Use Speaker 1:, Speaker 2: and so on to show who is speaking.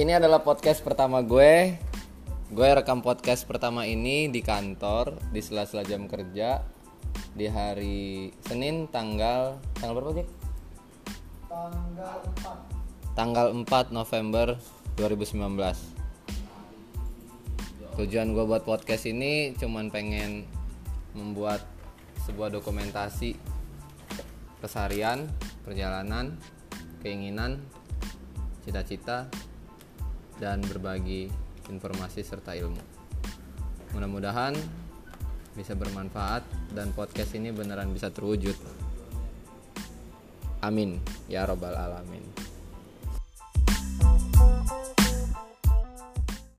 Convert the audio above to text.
Speaker 1: ini adalah podcast pertama gue. Gue rekam podcast pertama ini di kantor di sela-sela jam kerja di hari Senin tanggal tanggal berapa sih?
Speaker 2: tanggal 4
Speaker 1: Tanggal 4 November 2019. Tujuan gue buat podcast ini cuman pengen membuat sebuah dokumentasi keseharian, perjalanan, keinginan, cita-cita, dan berbagi informasi serta ilmu. Mudah-mudahan bisa bermanfaat dan podcast ini beneran bisa terwujud. Amin ya robbal alamin.